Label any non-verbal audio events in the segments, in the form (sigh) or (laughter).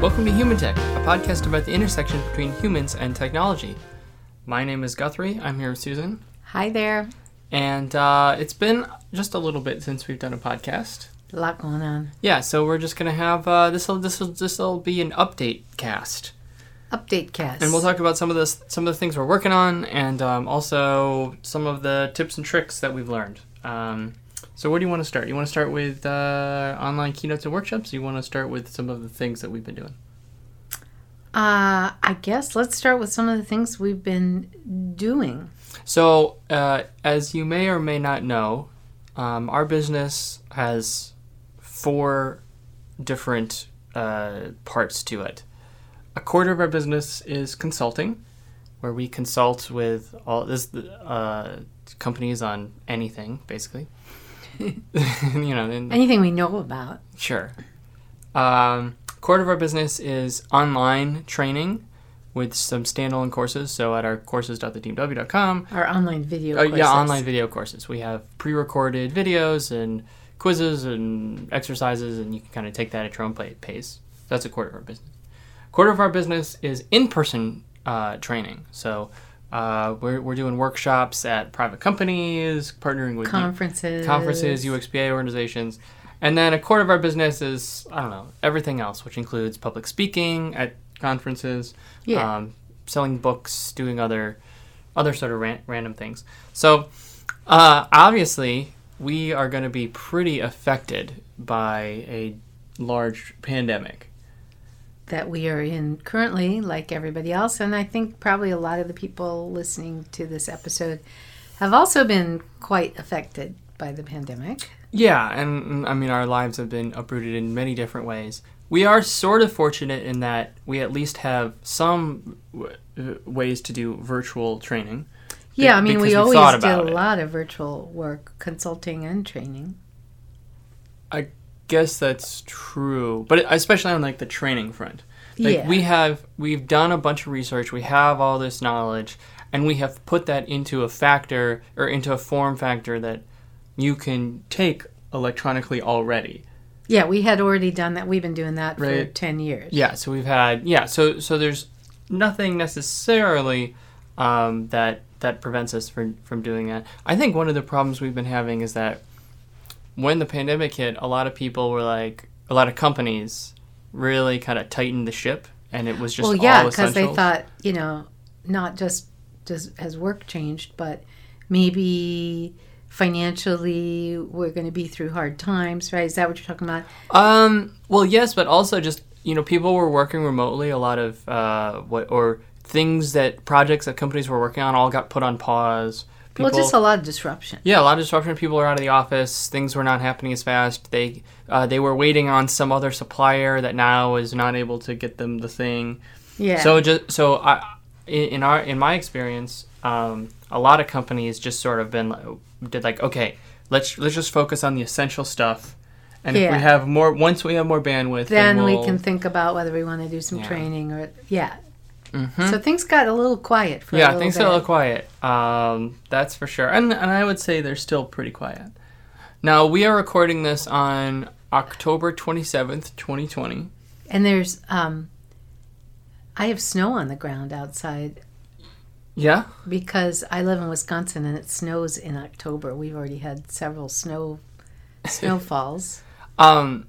Welcome to Human Tech, a podcast about the intersection between humans and technology. My name is Guthrie. I'm here with Susan. Hi there. And uh, it's been just a little bit since we've done a podcast. A lot going on. Yeah, so we're just gonna have uh, this. Will this will this will be an update cast, Update cast. and we'll talk about some of the some of the things we're working on, and um, also some of the tips and tricks that we've learned. Um, so where do you want to start? You want to start with uh, online keynotes and workshops? Or you want to start with some of the things that we've been doing? Uh, I guess let's start with some of the things we've been doing. So, uh, as you may or may not know, um, our business has four different uh, parts to it. A quarter of our business is consulting, where we consult with all this uh, companies on anything, basically. (laughs) you know, Anything we know about. Sure. Um, quarter of our business is online training with some standalone courses. So at our courses.theteamw.com, Our online video. uh, courses. yeah, online video courses. We have pre-recorded videos and quizzes and exercises, and you can kind of take that at your own pace. That's a quarter of our business. Quarter of our business is in-person uh, training. So uh, we're, we're doing workshops at private companies, partnering with conferences. conferences, UXPA organizations. And then a quarter of our business is, I don't know, everything else, which includes public speaking at conferences, Yeah. um, selling books, doing other other sort of ran- random things. So, uh, obviously, we are going to be pretty affected by a large pandemic. That we are in currently, like everybody else, and I think probably a lot of the people listening to this episode have also been quite affected by the pandemic. Yeah, and I mean, our lives have been uprooted in many different ways. We are sort of fortunate in that we at least have some w- uh, ways to do virtual training. Yeah, I mean, we because always did a it. lot of virtual work, consulting and training. I guess that's true, but especially on like the training front. Like Yeah. we have, we've done a bunch of research. We have all this knowledge, and we have put that into a factor or into a form factor that you can take electronically already. Yeah, we had already done that. We've been doing that for 10 years. Yeah, so we've had yeah, so so there's nothing necessarily um, that that prevents us from from doing that. I think one of the problems we've been having is that when the pandemic hit, a lot of people were like, a lot of companies really kind of tightened the ship, and it was just well, yeah, because they thought, you know, not just does has work changed, but maybe financially we're going to be through hard times, right? Is that what you're talking about? Um. Well, yes, but also just you know, people were working remotely. A lot of uh, what or things that projects that companies were working on all got put on pause. People, well, just a lot of disruption. Yeah, a lot of disruption. People are out of the office. Things were not happening as fast. They uh, they were waiting on some other supplier that now is not able to get them the thing. Yeah. So just so I, in our in my experience, um, a lot of companies just sort of been did like okay, let's let's just focus on the essential stuff, and if we have more once we have more bandwidth, then, then we we'll- can think about whether we want to do some Yeah. training or yeah. Mhm. So things got a little quiet for a yeah, little things bit. got a little quiet. Um, that's for sure. And and I would say they're still pretty quiet. Now we are recording this on October twenty seventh, twenty twenty. And there's um I have snow on the ground outside Yeah. because I live in Wisconsin and it snows in October. We've already had several snow (laughs) snowfalls. Um,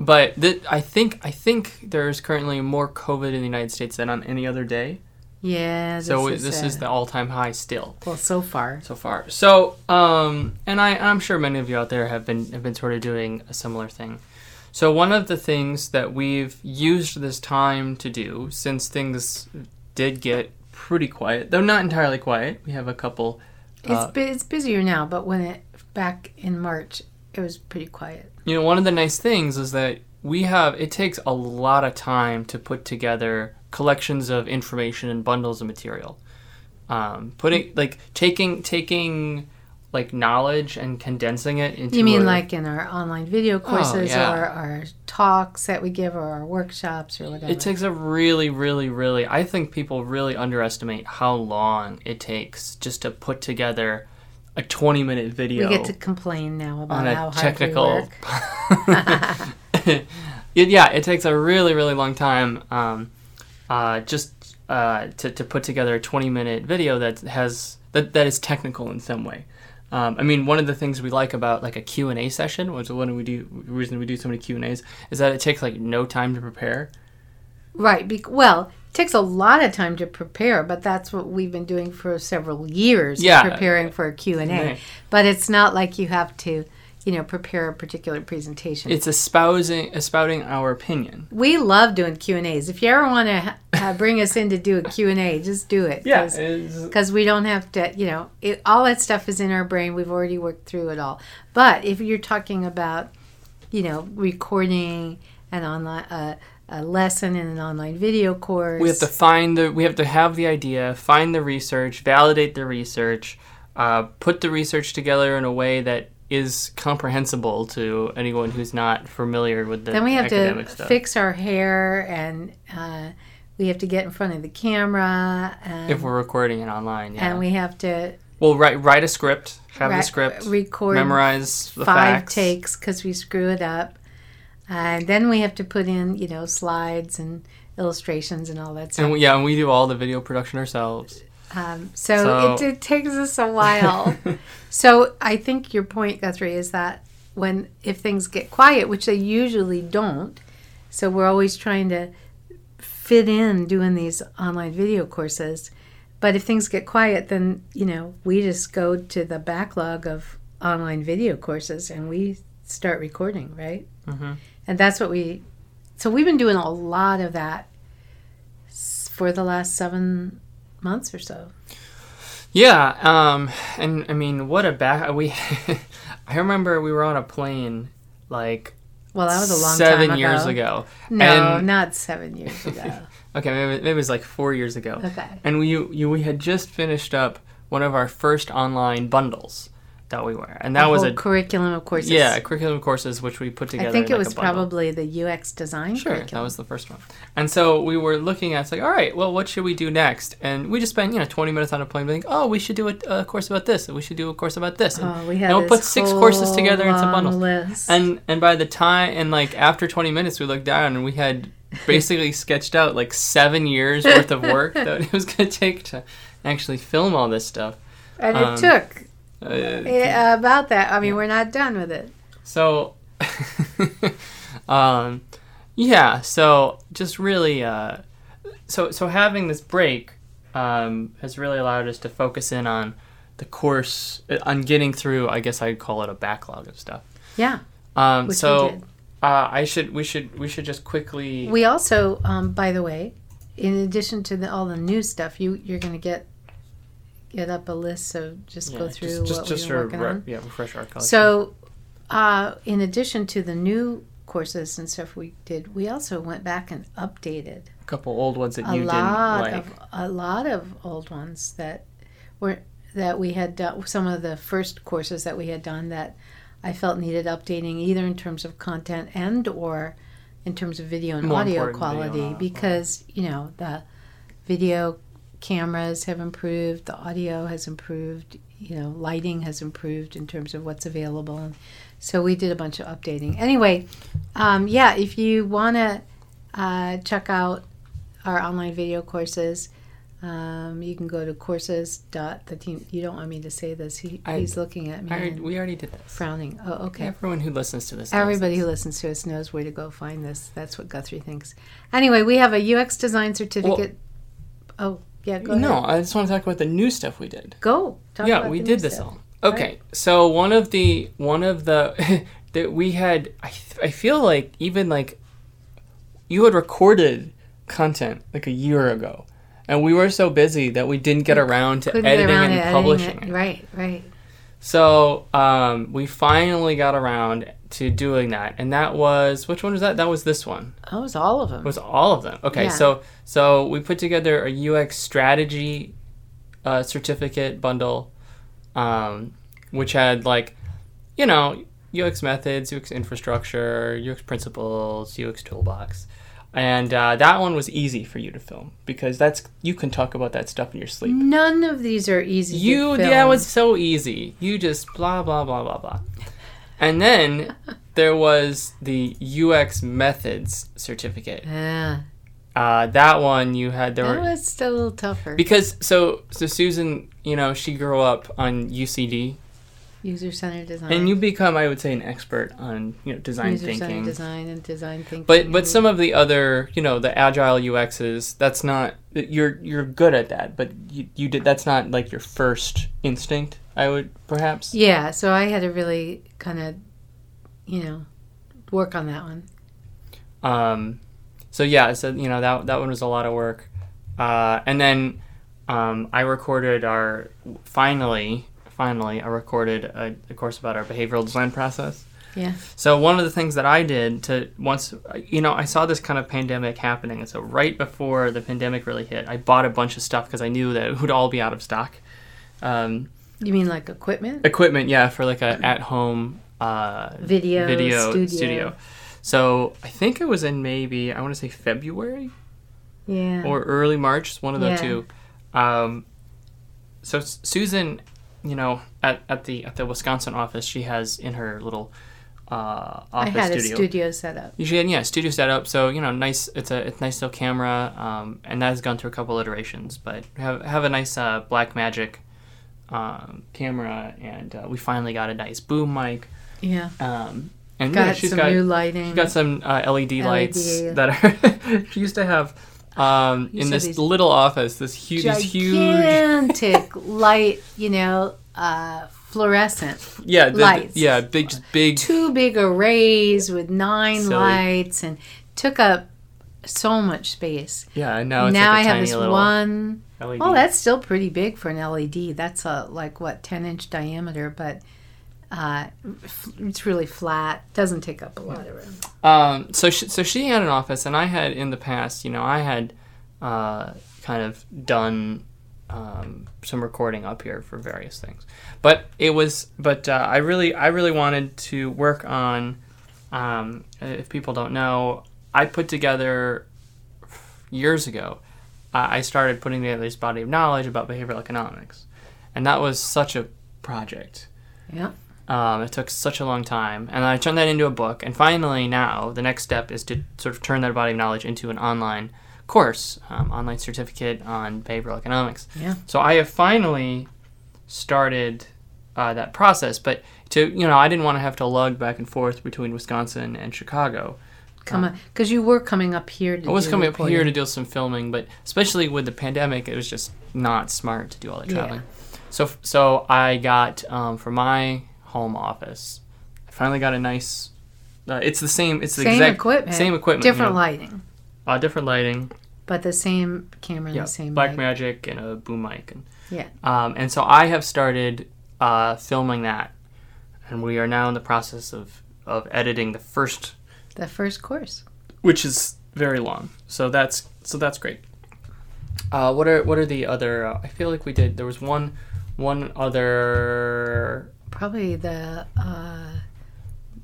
but th- I think I think there's currently more COVID in the United States than on any other day. Yeah, this so is, this is the all time high still well so far. so far. So um, and I I'm sure many of you out there have been have been sort of doing a similar thing. So one of the things that we've used this time to do since things did get pretty quiet, though not entirely quiet. We have a couple. It's Uh, bu- it's busier now, but when it back in March, it was pretty quiet. You know, one of the nice things is that we have it takes a lot of time to put together collections of information and bundles of material. Um, putting like taking taking like knowledge and condensing it into You mean a- like in our online video courses Oh, yeah. or our talks that we give or our workshops or whatever? it takes a really really really I think people really underestimate how long it takes just to put together a 20 minute video we get to complain now about on a how hard technical we work. yeah (laughs) (laughs) it, yeah, it takes a really really long time. Um, uh, just uh, to to put together a 20 minute video that has that that is technical in some way. Um, I mean, one of the things we like about like a Q and A session, which is one we do reason we do so many Q and A's, is that it takes like no time to prepare. Right. Be- well, takes a lot of time to prepare, but that's what we've been doing for several years. Yeah. Preparing for a Q&A. Right. But it's not like you have to, you know, prepare a particular presentation. It's espousing espouting our opinion. we love doing Q&As. If you ever want to uh, bring us in to do a Q&A, just do it. it's- because we don't have to, you know, it, all that stuff is in our brain. We've already worked through it all. But if you're talking about, you know, recording an online uh, a lesson in an online video course, we have to find the we have to have the idea find the research validate the research uh, put the research together in a way that is comprehensible to anyone who's not familiar with the then we have to stuff. fix our hair and uh, we have to get in front of the camera and, if we're recording it online yeah. And we have to well write write a script have ra- the script record memorize the five facts. takes because we screw it up. And then we have to put in, you know, slides and illustrations and all that stuff. and we, yeah and we do all the video production ourselves Um, so So- it, it takes us a while. (laughs) so I think your point, Guthrie, is that when if things get quiet, which they usually don't, so we're always trying to fit in doing these online video courses. But if things get quiet, then you know we just go to the backlog of online video courses and we start recording, right? Mhm. And that's what we. So we've been doing a lot of that for the last seven months or so. Yeah, um, and I mean, what a back we. (laughs) I remember we were on a plane like Well, that was a long seven time years ago. No, And- not seven years (laughs) ago. Okay, maybe, maybe it was like four years ago. Okay. And we you, we had just finished up one of our first online bundles that we were, and that was a curriculum of courses. yeah curriculum courses which we put together. I think in, it like, was probably the UX design. Sure, that was the first one. And so we were looking at it's like, all right, well, what should we do next? And we just spent you know 20 minutes on a plane, thinking, oh, we should do a, a course about this, and we should do a course about this. And, Oh, we had and we'll put six courses together into bundles. List. And and by the time and like after 20 minutes, we looked down and we had (laughs) basically sketched out like seven years worth of work that it was going (laughs) to take to actually film all this stuff. And it um, took Uh, eh, about that. I mean, we're not done with it. So, (laughs) um, yeah. So just really, uh, so so having this break um, has really allowed us to focus in on the course, uh, on getting through. I guess I'd call it a backlog of stuff. Yeah, Um, which we so did. uh, I should we should we should just quickly. We also, um, by the way, in addition to the, all the new stuff, you you're going to get get up a list. So just go through just, just, what just to been working re- on. yeah refresh our collection. So, uh, in addition to the new courses and stuff we did, we also went back and updated a couple old ones that you didn't like. of a lot of old ones that were that we had done. Some of the first courses that we had done that I felt needed updating, either in terms of content and or in terms of video and More audio important, video quality, because you know the video cameras have improved, the audio has improved, you know, lighting has improved in terms of what's available. So we did a bunch of updating. Anyway, um, yeah, if you want to uh, check out our online video courses, um, you can go to courses. Dot the team. You don't want me to say this. He, I- he's looking at me we already did this. frowning. Oh, okay. Everyone who listens to this. knows Everybody this. who listens to us knows where to go find this. That's what Guthrie thinks. Anyway, we have a UX design certificate. oh, yeah, go no, ahead. I just want to talk about the new stuff we did. Go. Talk about it. yeah, we did this stuff. all. Okay, so one of the one of the (laughs) that we had, I, I feel like even like you had recorded content like a year ago, and we were so busy that we didn't get around to Couldn't editing around and to editing publishing it. it. Right, right. So um, we finally got around to doing that, and that was which one was that? That was this one. That was all of them. It was all of them. Okay, Yeah. so so we put together a UX strategy uh, certificate bundle, um, which had like, you know, UX methods, UX infrastructure, UX principles, UX toolbox, and uh, that one was easy for you to film because that's you can talk about that stuff in your sleep. None of these are easy. You to film. that was so easy. You just blah blah blah blah blah. And then there was the UX methods certificate. Yeah, Uh, that one you had there that were was still a little tougher. because so so Susan, you know, she grew up on UCD, User centered design. and you become, I would say, an expert on you know design user centered thinking. design and design thinking. But but some of the other you know the agile UXs that's not you're you're good at that but you, you did that's not like your first instinct I would perhaps yeah, so I had to really kind of, you know, work on that one. um so yeah so you know that that one was a lot of work uh, and then um, I recorded our finally finally I recorded a, a course about our behavioral design process Yeah. So one of the things that I did to once you know I saw this kind of pandemic happening, and so right before the pandemic really hit, I bought a bunch of stuff because I knew that it would all be out of stock. Um, You mean like equipment? equipment, yeah, for like a at home uh, Video, video studio. studio. So I think it was in maybe I want to say February Yeah. or early March, one of the Yeah. two. Um, so S- Susan, you know, at, at the at the Wisconsin office, she has in her little uh, I office had studio. a studio set up. You should, yeah, studio setup. So you know, nice. It's a it's nice little camera, um, and that has gone through a couple iterations. But have have a nice uh, Blackmagic um, camera, and uh, we finally got a nice boom mic. Yeah. Um, and Got yeah, she's some got new lighting. she's got some uh, LED lights that are. (laughs) she used to have um, in this little office this huge, these huge, gigantic (laughs) light, you know, uh, fluorescent. yeah, the, lights. yeah, big, big. Two big arrays with nine Silly. lights and took up so much space. Yeah, and now it's now like I have this little one LED. Well, that's still pretty big for an LED. That's a like what ten inch diameter, but uh, f- it's really flat. Doesn't take up a lot of room. Um, so she, so she had an office, and I had in the past, you know, I had uh, kind of done um, some recording up here for various things, but it was, but uh, I really, I really wanted to work on. Um, if people don't know, I put together years ago. I started putting together this body of knowledge about behavioral economics, and that was such a project. Yeah. Um, it took such a long time, and I turned that into a book. And finally, now the next step is to sort of turn that body of knowledge into an online course, um, online certificate on behavioral economics. Yeah. So I have finally started uh, that process, but to you know, I didn't want to have to lug back and forth between Wisconsin and Chicago. Come because you were coming up here. to I was do coming up here to do some filming, but especially with the pandemic, it was just not smart to do all Yeah. traveling. So, so I got um, for my home office. I finally got a nice. Uh, it's the same. It's the same exact equipment, same equipment. you different know, lighting, uh, different lighting. but the same camera Yeah, the same Black mic. Magic and a boom mic, and Yeah. um, and so I have started uh, filming that, and we are now in the process of of editing the first The first course. which is very long. So that's so that's great. Uh, what are what are the other? Uh, I feel like we did. There was one one other. Probably the uh,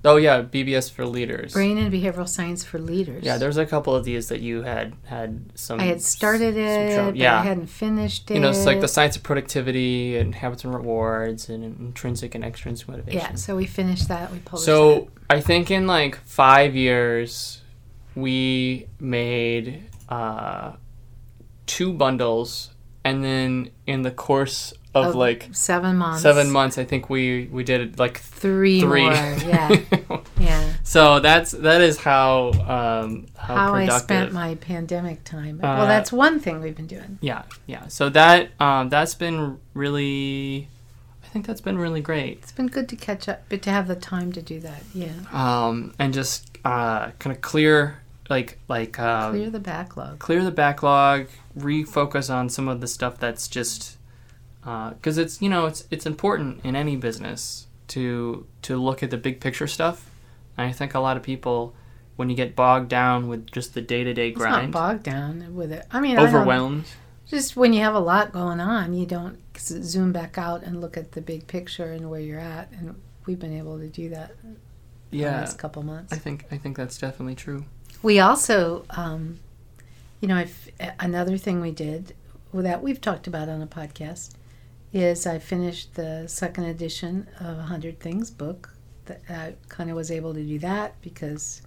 Oh yeah, BBS for leaders. brain and behavioral science for leaders. Yeah, there's a couple of these that you had had some. I had started it, but yeah, I hadn't finished it. you know, it's like the science of productivity and habits and rewards and intrinsic and extrinsic motivation. Yeah, so we finished that. We published So I think in like five years, we made uh, two bundles, and then in the course of, Of like seven months. seven months, I think we we did like Three, three. more. Yeah, (laughs) yeah. so that's that is how um, how, How I spent my pandemic time. Uh, well, that's one thing we've been doing. yeah, yeah. So that um, that's been really, I think that's been really great. It's been good to catch up, but to have the time to do that. Yeah, Um, and just uh, kind of clear like like um, clear the backlog. clear the backlog, refocus on some of the stuff that's just because it's you know it's it's important in any business to to look at the big picture stuff. And I think a lot of people, when you get bogged down with just the day to day grind, bogged down with it. I mean, I overwhelmed. just when you have a lot going on, you don't zoom back out and look at the big picture and where you're at. And we've been able to do that the Yeah, last couple months. I think I think that's definitely true. We also, um, you know, I've, another thing we did that we've talked about on a podcast is I finished the second edition of 100 Things book th- I kind of was able to do that because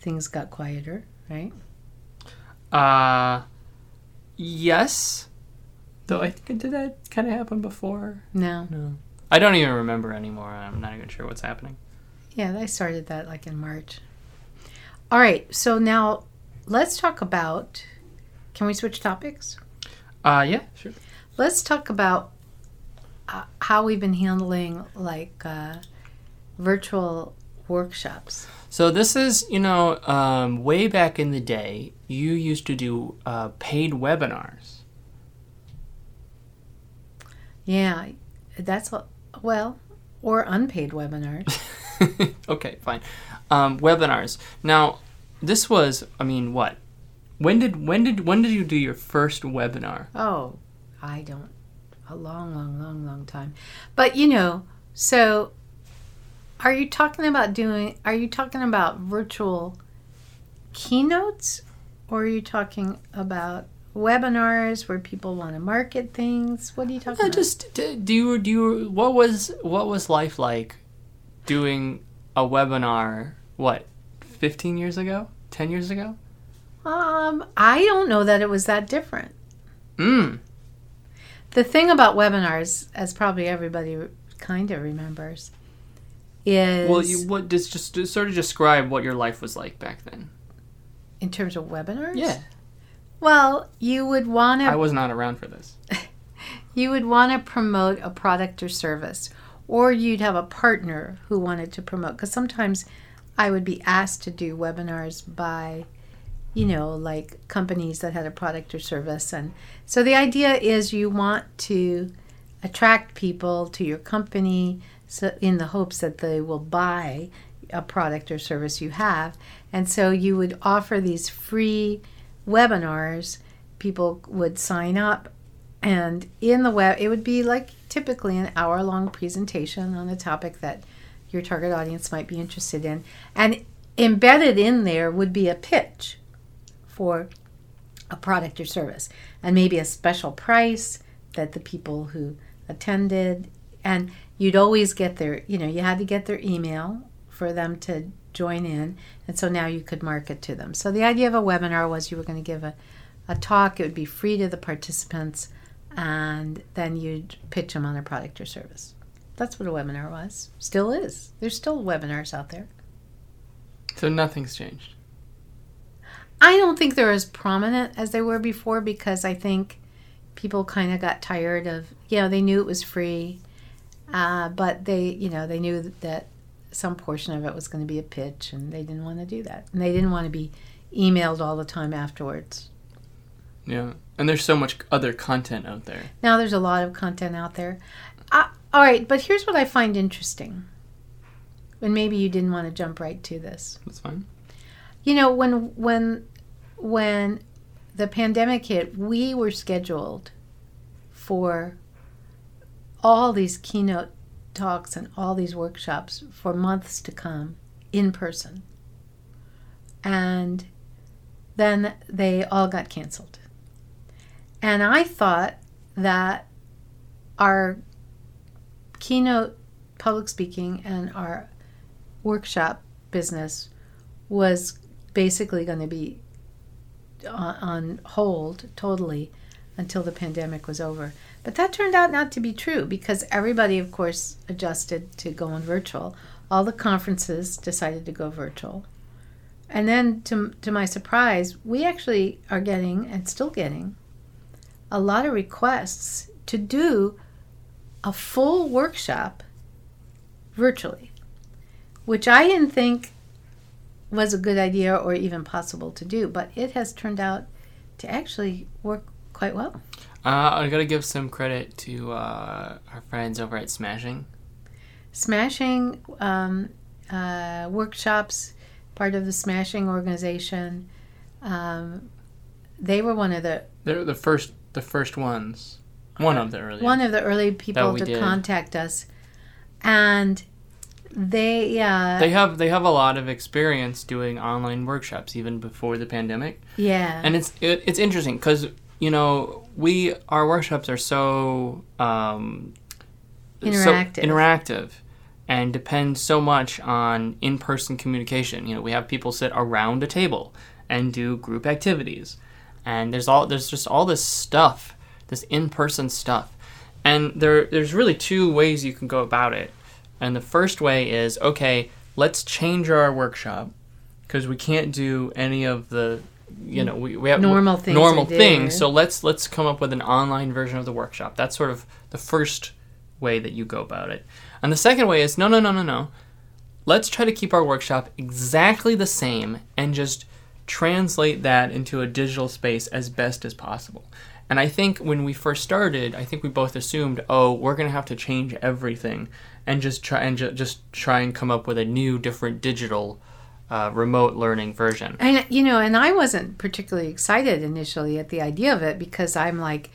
things got quieter, right? Uh, yes. Though I think did that kind of happen before. No. No. I don't even remember anymore. I'm not even sure what's happening. Yeah, I started that like in March. All right, so now let's talk about. Can we switch topics? Uh, yeah, sure. Let's talk about uh, how we've been handling like uh, virtual workshops. So this is, you know, um, way back in the day, you used to do uh, paid webinars. Yeah, that's what- well, or unpaid webinars. (laughs) okay, fine. Um, webinars. Now, this was, I mean, what? When did when did when did you do your first webinar? Oh, I don't. A long, long, long, long time. But you know, so are you talking about doing? Are you talking about virtual keynotes, or are you talking about webinars where people want to market things? What are you talking Uh, about? just do you do you what was what was life like doing a webinar? What, fifteen years ago? Ten years ago? um, I don't know that it was that different. Mm. The thing about webinars, as probably everybody kind of remembers, is Well, you what just just just sort of describe what your life was like back then. in terms of webinars. Yeah, Well, you would want to I was not around for this. (laughs) you would want to promote a product or service or you'd have a partner who wanted to promote because sometimes i would be asked to do webinars by you know like companies that had a product or service. And so the idea is you want to attract people to your company so in the hopes that they will buy a product or service you have. And so you would offer these free webinars. People would sign up and in the web it would be like typically an hour long presentation on a topic that your target audience might be interested in. And embedded in there would be a pitch for a product or service and maybe a special price that the people who attended and you'd always get their you know you had to get their email for them to join in and so now you could market to them. So the idea of a webinar was you were going to give a, a talk it would be free to the participants and then you'd pitch them on a product or service. That's what a webinar was. Still is. There's still webinars out there. So nothing's changed. I don't think they're as prominent as they were before because I think people kind of got tired of, you know, they knew it was free, uh, but they, you know, they knew that some portion of it was going to be a pitch and they didn't want to do that. And they didn't want to be emailed all the time afterwards. Yeah, and there's so much other content out there. Now there's a lot of content out there. Uh, all right, but here's what I find interesting. And maybe you didn't want to jump right to this. That's fine. You know, when when when the pandemic hit, we were scheduled for all these keynote talks and all these workshops for months to come in person. And then they all got canceled. And I thought that our keynote public speaking and our workshop business was basically going to be on, on hold totally until the pandemic was over. But that turned out not to be true because everybody, of course, adjusted to going virtual. All the conferences decided to go virtual. And then, to, to my surprise, we actually are getting, and still getting, a lot of requests to do a full workshop virtually, which I didn't think was a good idea or even possible to do, but it has turned out to actually work quite well. Uh, I gotta give some credit to uh, our friends over at Smashing. Smashing um, uh, workshops, part of the Smashing organization. Um, they were one of the They're the first, the first ones. One of the early. one of the early people to did. contact us, and they uh, They have they have a lot of experience doing online workshops even before the pandemic, yeah and it's it, it's interesting because you know we our workshops are so um, Interactive. so interactive, and depend so much on in-person communication. You know, we have people sit around a table and do group activities, and there's all there's just all this stuff, this in-person stuff, and there there's really two ways you can go about it. And the first way is okay, let's change our workshop because we can't do any of the you know we, we have Normal things normal things. So let's let's come up with an online version of the workshop. That's sort of the first way that you go about it. And the second way is no no no no no. Let's try to keep our workshop exactly the same and just translate that into a digital space as best as possible. And i think when we first started i think we both assumed oh we're going to have to change everything and just try and ju- just try and come up with a new different digital uh, remote learning version And you know, and I wasn't particularly excited initially at the idea of it because I'm like,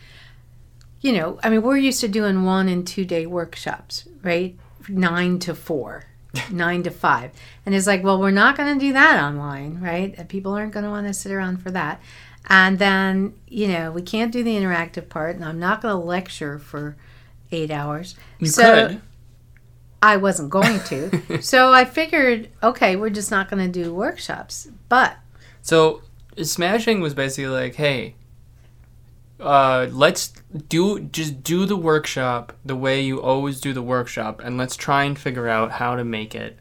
you know, I mean, we're used to doing one and two day workshops, right? Nine to four, (laughs) nine to five. And it's like, well, we're not going to do that online, right? And People aren't going to want to sit around for that. And then, you know, we can't do the interactive part, and I'm not going to lecture for eight hours. you So- could I wasn't going to. (laughs) so I figured, okay, we're just not going to do workshops. But So smashing was basically like, hey, uh, let's do just do the workshop the way you always do the workshop, and let's try and figure out how to make it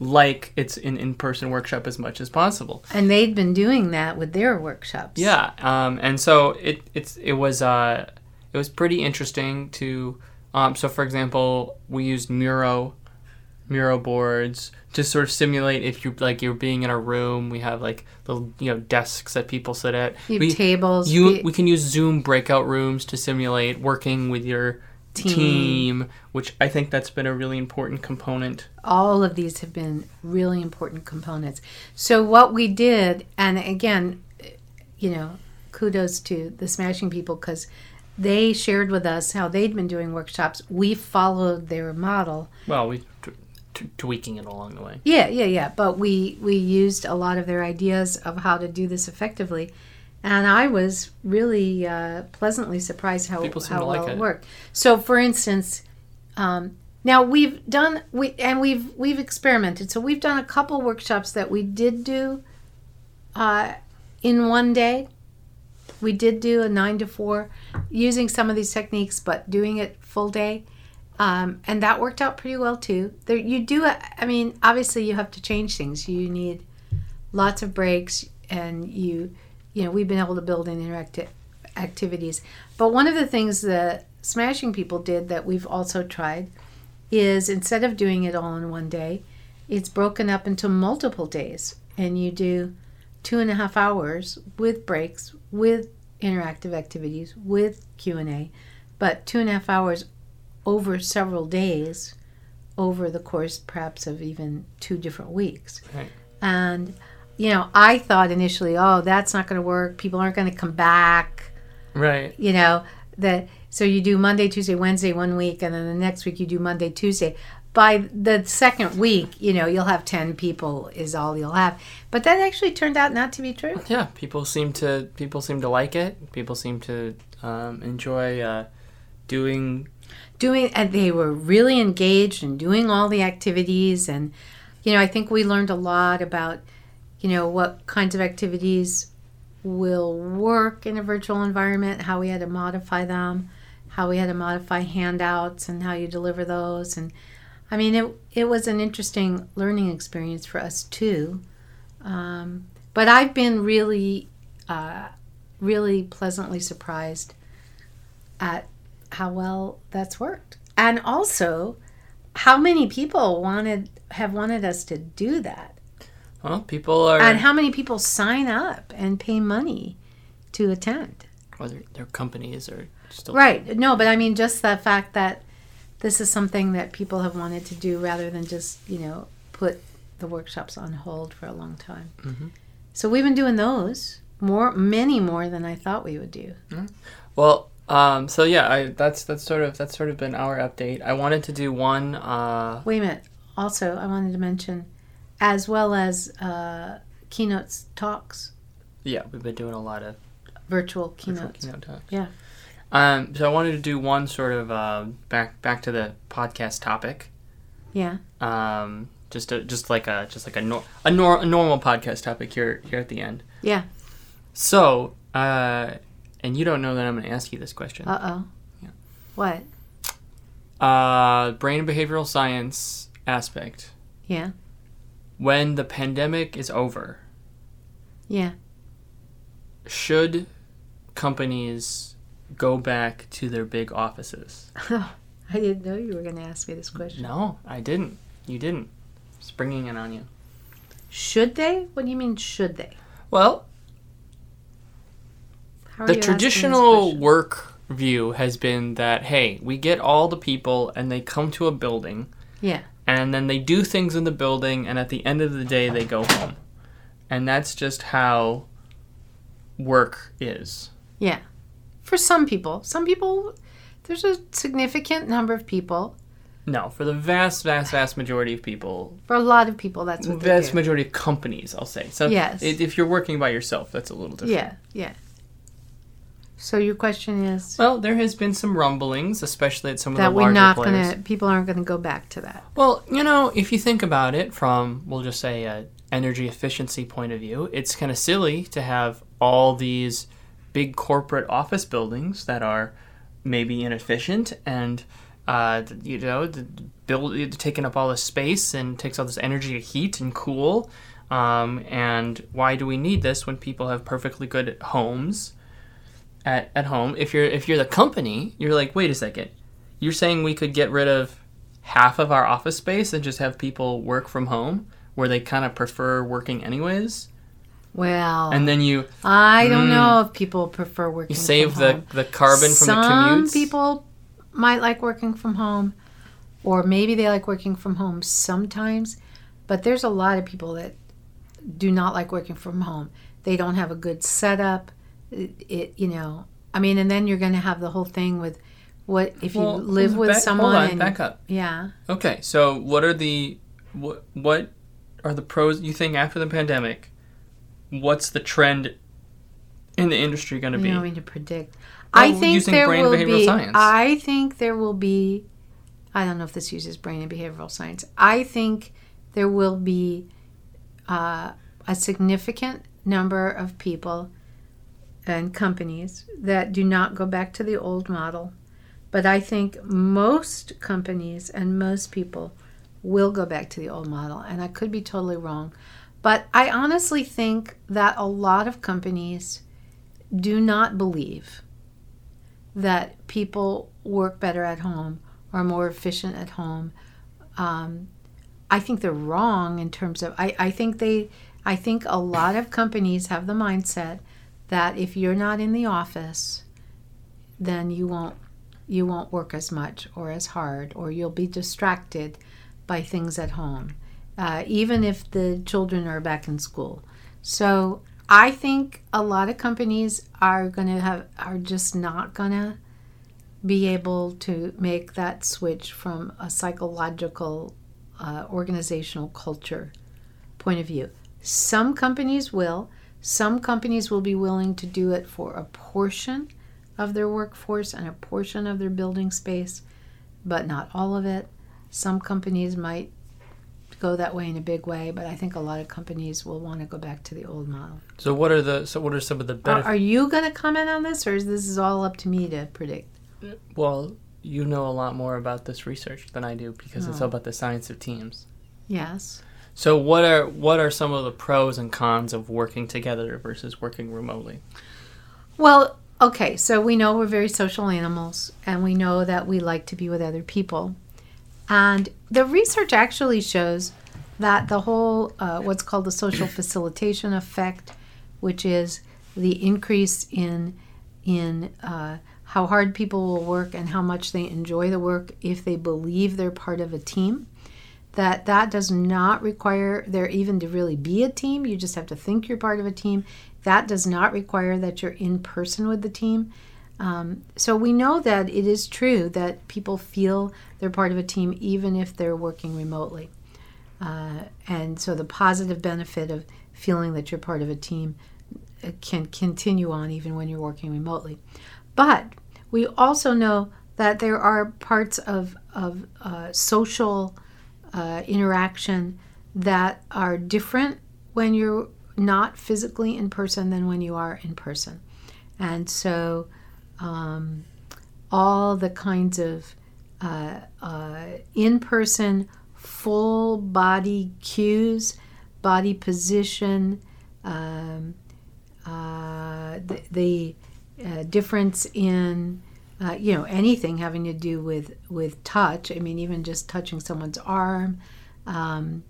like it's an in-person workshop as much as possible. And they'd been doing that with their workshops. Yeah, um, and so it it's it was uh, it was pretty interesting to. Um, so, for example, we used Miro, Miro boards to sort of simulate if you like you're being in a room. We have like little you know desks that people sit at. You have we, tables. you, we- we can use Zoom breakout rooms to simulate working with your Team. team, which I think that's been a really important component. all of these have been really important components. So what we did, and again, you know, kudos to the Smashing people because they shared with us how they'd been doing workshops. We followed their model. Well, we t- t- tweaking it along the way. Yeah, yeah, yeah. But we we used a lot of their ideas of how to do this effectively, and I was really uh, pleasantly surprised how People how like well it it. worked. So, for instance, um, now we've done we and we've we've experimented. So we've done a couple workshops that we did do uh, in one day. We did do a nine to four using some of these techniques, but doing it full day. Um, and that worked out pretty well too. There, you do. I mean, obviously, you have to change things. You need lots of breaks, and you, you know, we've been able to build in interactive activities. But one of the things that Smashing People did that we've also tried is instead of doing it all in one day, it's broken up into multiple days, and you do two and a half hours with breaks, with interactive activities, with Q and A, but two and a half hours over several days, over the course perhaps of even two different weeks. Right. And you know, I thought initially, oh, that's not going to work. People aren't going to come back Right. you know that so you do monday tuesday wednesday one week and then the next week you do monday tuesday by the second week you know you'll have 10 people is all you'll have but that actually turned out not to be true Yeah, people seem to people seem to like it. People seem to um, enjoy uh, doing. doing and they were really engaged in doing all the activities and you know i think we learned a lot about you know what kinds of activities will work in a virtual environment how we had to modify them how we had to modify handouts and how you deliver those and i mean it, it was an interesting learning experience for us too um, but i've been really uh, really pleasantly surprised at how well that's worked and also how many people wanted have wanted us to do that Well, people are. and how many people sign up and pay money to attend well, their, their companies are still. right no but i mean just the fact that this is something that people have wanted to do rather than just you know put the workshops on hold for a long time Mhm. so we've been doing those more many more than i thought we would do Well, um, so yeah, I that's that's sort of that's sort of been our update. I wanted to do one. Uh, Wait a minute. Also, I wanted to mention, as well as uh, keynotes talks, yeah, we've been doing a lot of virtual virtual keynotes. keynote talks. Yeah. Um, so I wanted to do one sort of uh, back back to the podcast topic, Yeah. Um, just a, just like a just like a nor- a, nor- a normal podcast topic here here at the end. Yeah. So, uh, and you don't know that I'm going to ask you this question. Uh oh. Yeah. What? Uh, brain and behavioral science aspect. Yeah. When the pandemic is over, Yeah. should companies go back to their big offices? Oh, I didn't know you were going to ask me this question. No, I didn't. You didn't. Springing it on you. Should they? What do you mean, should they? Well, the you asking this traditional work view has been that hey, we get all the people and they come to a building Yeah. and then they do things in the building and at the end of the day they go home. And that's just how work is. Yeah. For some people. Some people, there's a significant number of people. No, for the vast, vast, vast majority of people, For a lot of people, that's what vast majority of companies, I'll say. So Yes. if you're working by yourself, that's a little different. Yeah. Yeah. So your question is Well, there has been some rumblings, especially at some of that the we're not players. to, people aren't going to go back to that. Well, you know, if you think about it from, we'll just say, a energy efficiency point of view, it's kind of silly to have all these big corporate office buildings that are maybe inefficient and, uh, you know, build taking up all this space and takes all this energy to heat and cool. Um, and why do we need this when people have perfectly good homes at, at home? If you're if you're the company, you're like, wait a second, you're saying we could get rid of half of our office space and just have people work from home where they kind of prefer working anyways Well, and then you I don't Mm. know if people prefer working you save from the home. the carbon from Some the commutes Some people might like working from home, or maybe they like working from home sometimes. But there's a lot of people that do not like working from home. They don't have a good setup. It, it you know, I mean, and then you're going to have the whole thing with what if you Well, live with back- someone hold on, and back up yeah, okay so what are the what what are the pros you think after the pandemic what's the trend in the industry going to you be know, I mean to predict. Well, I think there brain will behavioral be. science. I think there will be. I don't know if this uses brain and behavioral science. I think there will be uh, a significant number of people and companies that do not go back to the old model. But I think most companies and most people will go back to the old model. And I could be totally wrong. But I honestly think that a lot of companies do not believe that people work better at home or more efficient at home. Um, I think they're wrong in terms of I, I think they I think a lot of companies have the mindset that if you're not in the office, then you won't you won't work as much or as hard or you'll be distracted by things at home, uh, even if the children are back in school. So I think a lot of companies are gonna have are just not gonna be able to make that switch from a psychological uh, organizational culture point of view. Some companies will. Some companies will be willing to do it for a portion of their workforce and a portion of their building space, but not all of it. Some companies might go that way in a big way, but I think a lot of companies will want to go back to the old model. so what are the so what are some of the Are, benefits are you going to comment on this, or is this is all up to me to predict? well you know a lot more about this research than I do because it's Oh. all about the science of teams Yes. So what are what are some of the pros and cons of working together versus working remotely? Well, okay, so we know we're very social animals and we know that we like to be with other people. And the research actually shows that the whole, uh, what's called the social facilitation effect, which is the increase in, in uh, how hard people will work and how much they enjoy the work if they believe they're part of a team that that does not require there even to really be a team. You just have to think you're part of a team. That does not require that you're in person with the team. Um, so we know that it is true that people feel they're part of a team even if they're working remotely uh, and so the positive benefit of feeling that you're part of a team uh, can continue on even when you're working remotely but we also know that there are parts of, of uh, social uh, interaction that are different when you're not physically in person than when you are in person. And so, um, all the kinds of uh, uh, in person, full body cues, body position, um, uh, the, the uh, difference in uh, you know anything having to do with with touch. I mean, even just touching someone's arm, um,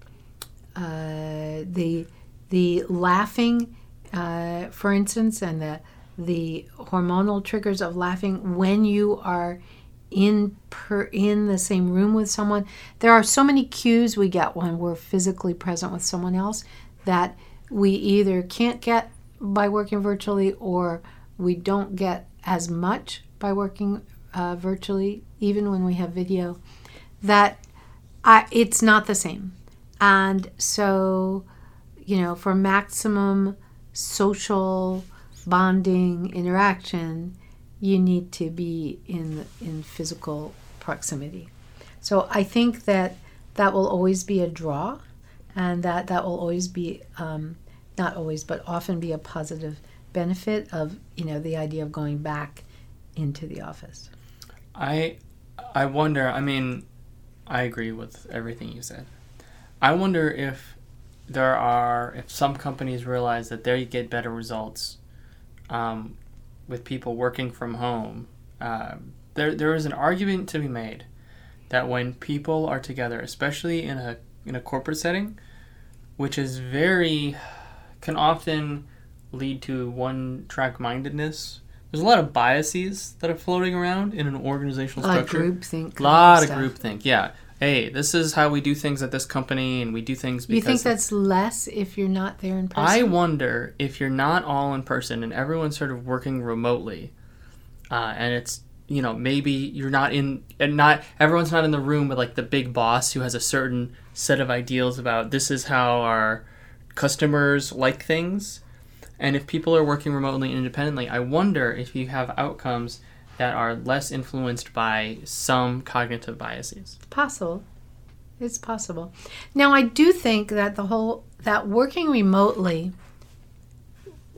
the the laughing, for instance, and the the hormonal triggers of laughing when you are in per in the same room with someone. There are so many cues we get when we're physically present with someone else that we either can't get by working virtually or we don't get as much by working uh, virtually, even when we have video. That I, it's not the same, and so you know, for maximum social bonding interaction, you need to be in in physical proximity. So I think that that will always be a draw, and that that will always be um, not always, but often be a positive benefit of you know the idea of going back into the office. I I wonder. I mean, I agree with everything you said. I wonder if there are if some companies realize that they get better results um, with people working from home, uh, there there is an argument to be made that when people are together, especially in a in a corporate setting, which is very can often lead to one track mindedness. There's a lot of biases that are floating around in an organizational structure. A lot of groupthink. A lot of groupthink, yeah. Hey, this is how we do things at this company, and we do things because You think that's less if you're not there in person? I wonder if you're not all in person and everyone's sort of working remotely, uh, and it's you know maybe you're not in and not everyone's not in the room with like the big boss who has a certain set of ideals about this is how our customers like things, and if people are working remotely and independently, I wonder if you have outcomes that are less influenced by some cognitive biases. possible. It's possible. Now I do think that the whole that working remotely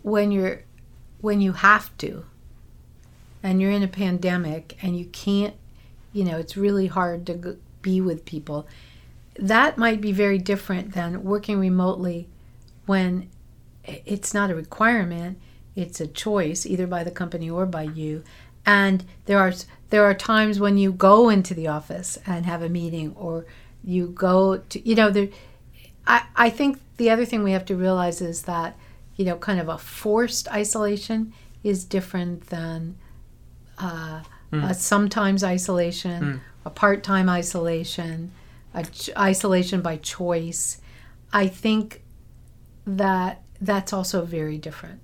when you're when you have to and you're in a pandemic and you can't you know it's really hard to be with people that might be very different than working remotely when it's not a requirement it's a choice either by the company or by you and there are there are times when you go into the office and have a meeting or you go to you know there I, I think the other thing we have to realize is that you know kind of a forced isolation is different than uh, a sometimes isolation a part-time isolation a ch- isolation by choice. I think that that's also very different.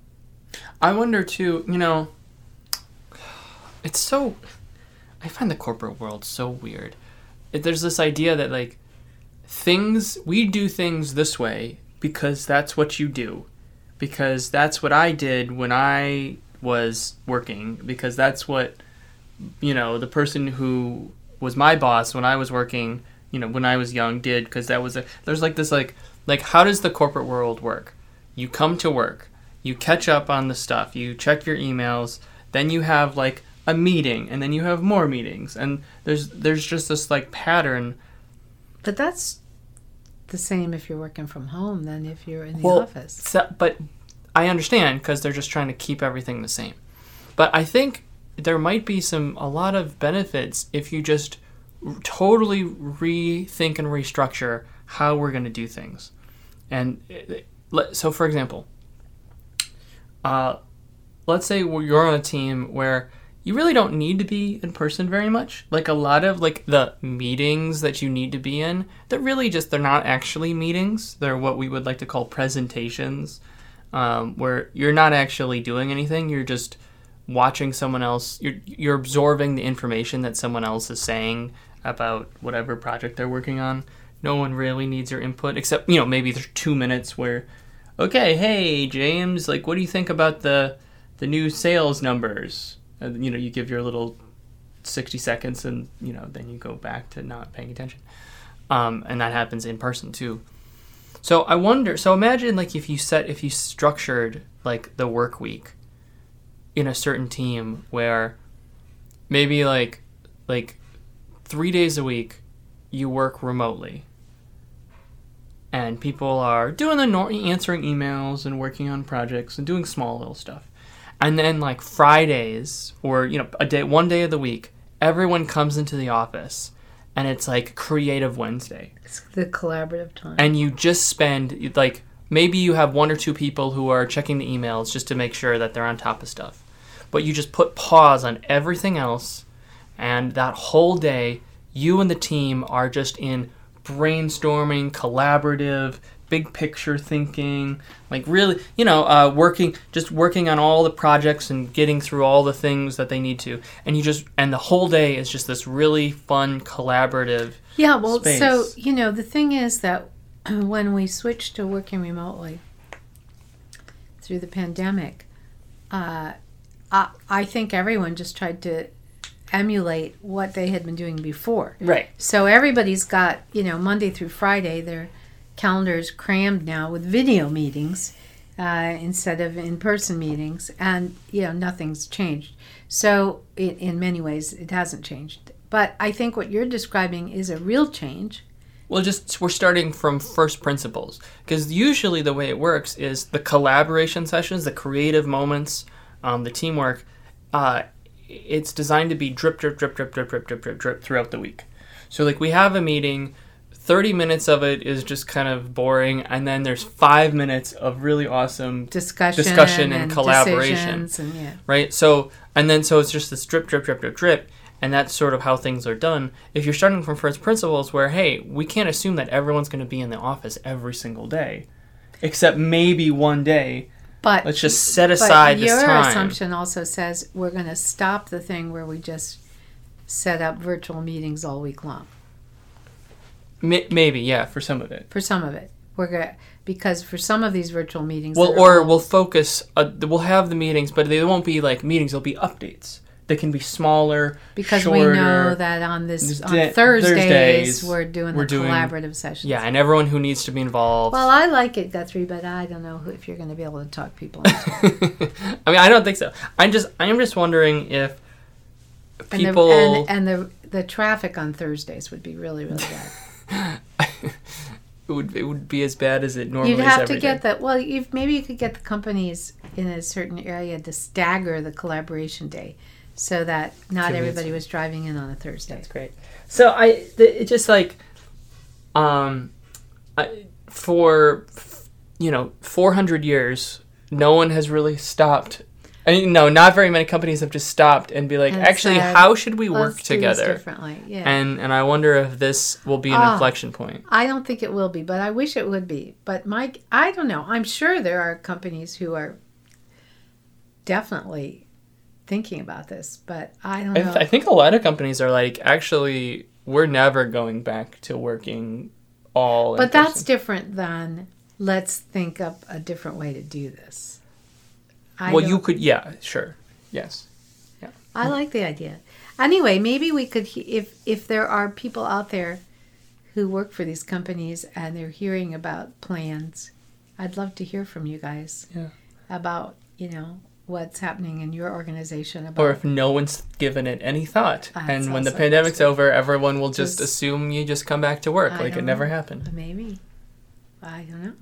I wonder too, you know, it's so. I find the corporate world so weird. There's this idea that, like, things, we do things this way because that's what you do. Because that's what I did when I was working. Because that's what, you know, the person who was my boss when I was working, you know, when I was young did. Because that was a. There's like this, like, like, how does the corporate world work? You come to work you catch up on the stuff, you check your emails, then you have like a meeting and then you have more meetings and there's there's just this like pattern. but that's the same if you're working from home than if you're in the Well, office So, but I understand because they're just trying to keep everything the same. But I think there might be some a lot of benefits if you just r- totally rethink and restructure how we're going to do things. And uh, so, for example, uh, let's say you're on a team where you really don't need to be in person very much. Like a lot of like the meetings that you need to be in, they're really just they're not actually meetings. They're what we would like to call presentations, um, where you're not actually doing anything. You're just watching someone else. You're you're absorbing the information that someone else is saying about whatever project they're working on. No one really needs your input except you know maybe there's two minutes where, okay, hey James, like what do you think about the the new sales numbers? You know, you give your little 60 seconds and, you know, then you go back to not paying attention. um, and that happens in person too. So I wonder. So imagine like if you set if you structured like the work week in a certain team where maybe like like three days a week you work remotely and people are doing the nor- answering emails and working on projects and doing small little stuff and then like fridays or you know a day one day of the week everyone comes into the office and it's like creative wednesday It's the collaborative time. and you just spend like maybe you have one or two people who are checking the emails just to make sure that they're on top of stuff but you just put pause on everything else and that whole day you and the team are just in brainstorming collaborative big picture thinking like really you know uh, working just working on all the projects and getting through all the things that they need to. And you just and the whole day is just this really fun collaborative Yeah, well, so you know, the thing is that (clears throat) when we switched to working remotely through the pandemic, uh, I, I think everyone just tried to emulate what they had been doing before. right. So everybody's got you know Monday through Friday their calendars crammed now with video meetings uh, instead of in-person meetings, and you know nothing's changed. So in, in many ways, it hasn't changed. But I think what you're describing is a real change. Well, just we're starting from first principles because usually the way it works is the collaboration sessions, the creative moments, um, the teamwork. Uh, it's designed to be drip, drip, drip, drip, drip, drip, drip, drip, drip throughout the week. So like we have a meeting, thirty minutes of it is just kind of boring, and then there's five minutes of really awesome Discussion, Discussion and collaboration. And, yeah. right? So and then so it's just this drip, drip, drip, drip, drip, and that's sort of how things are done. If you're starting from first principles, where hey, we can't assume that everyone's going to be in the office every single day, except maybe one day. But Let's just set aside this your time. assumption also says we're going to stop the thing where we just set up virtual meetings all week long. May- maybe, yeah, for some of it. For some of it, we're going because for some of these virtual meetings, Well, or all- we'll focus. Uh, we'll have the meetings, but they won't be like meetings. They'll be updates. that can be smaller because shorter. we know that on this on da- Thursdays, Thursdays, we're doing we're the doing- collaborative sessions. Yeah, and everyone who needs to be involved. Well, I like it, Guthrie, but I don't know who, if you're going to be able to talk people into it. (laughs) I mean, I don't think so. I'm just, I'm just wondering if And people. the, and, and the the traffic on Thursdays would be really really bad. (laughs) it would, it would be as bad as it normally You'd is have to get day. that. Well, you maybe you could get the companies in a certain area to stagger the collaboration day, so that not Two everybody was driving in on a Thursday. That's great. So I, the, it just like, um, I, for you know, 400 years, no one has really stopped. I mean, no, not very many companies have just stopped and be like, And actually, said, how should we work together? differently. Yeah. And and I wonder if this will be an Ah. inflection point. I don't think it will be, but I wish it would be. But Mike, I don't know. I'm sure there are companies who are definitely thinking about this, but I don't I, know. I think a lot of companies are like, actually, we're never going back to working all. in but that's person." different than let's think up a different way to do this. I well, don't- you could, yeah, sure, yes. Yeah. I like the idea. Anyway, maybe we could, if if there are people out there who work for these companies and they're hearing about plans, I'd love to hear from you guys. Yeah. About you know what's happening in your organization. About Or if no one's given it any thought, ah, That's and when the pandemic's possible. over, everyone will just, Just- assume you just come back to work I like it never know. happened. maybe, I don't know.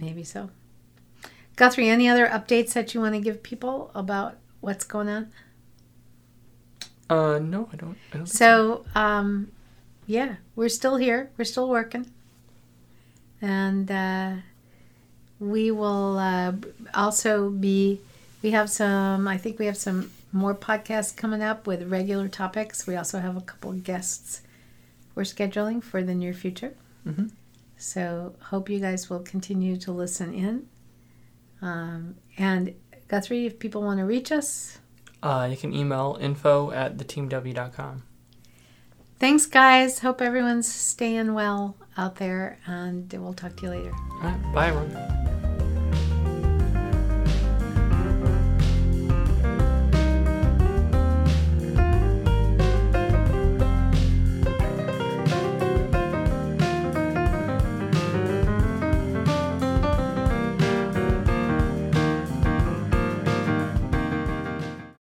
Maybe so. Guthrie, any other updates that you want to give people about what's going on? Uh, no, I don't. I don't. think So, um, yeah, we're still here. We're still working. And uh, we will uh, also be, we have some, I think we have some more podcasts coming up with regular topics. We also have a couple guests we're scheduling for the near future. Mhm. So, hope you guys will continue to listen in. Um, and Guthrie, if people want to reach us, Uh, you can email info at theteamw.com. Thanks, guys. Hope everyone's staying well out there, and we'll talk to you later. All right, bye, everyone.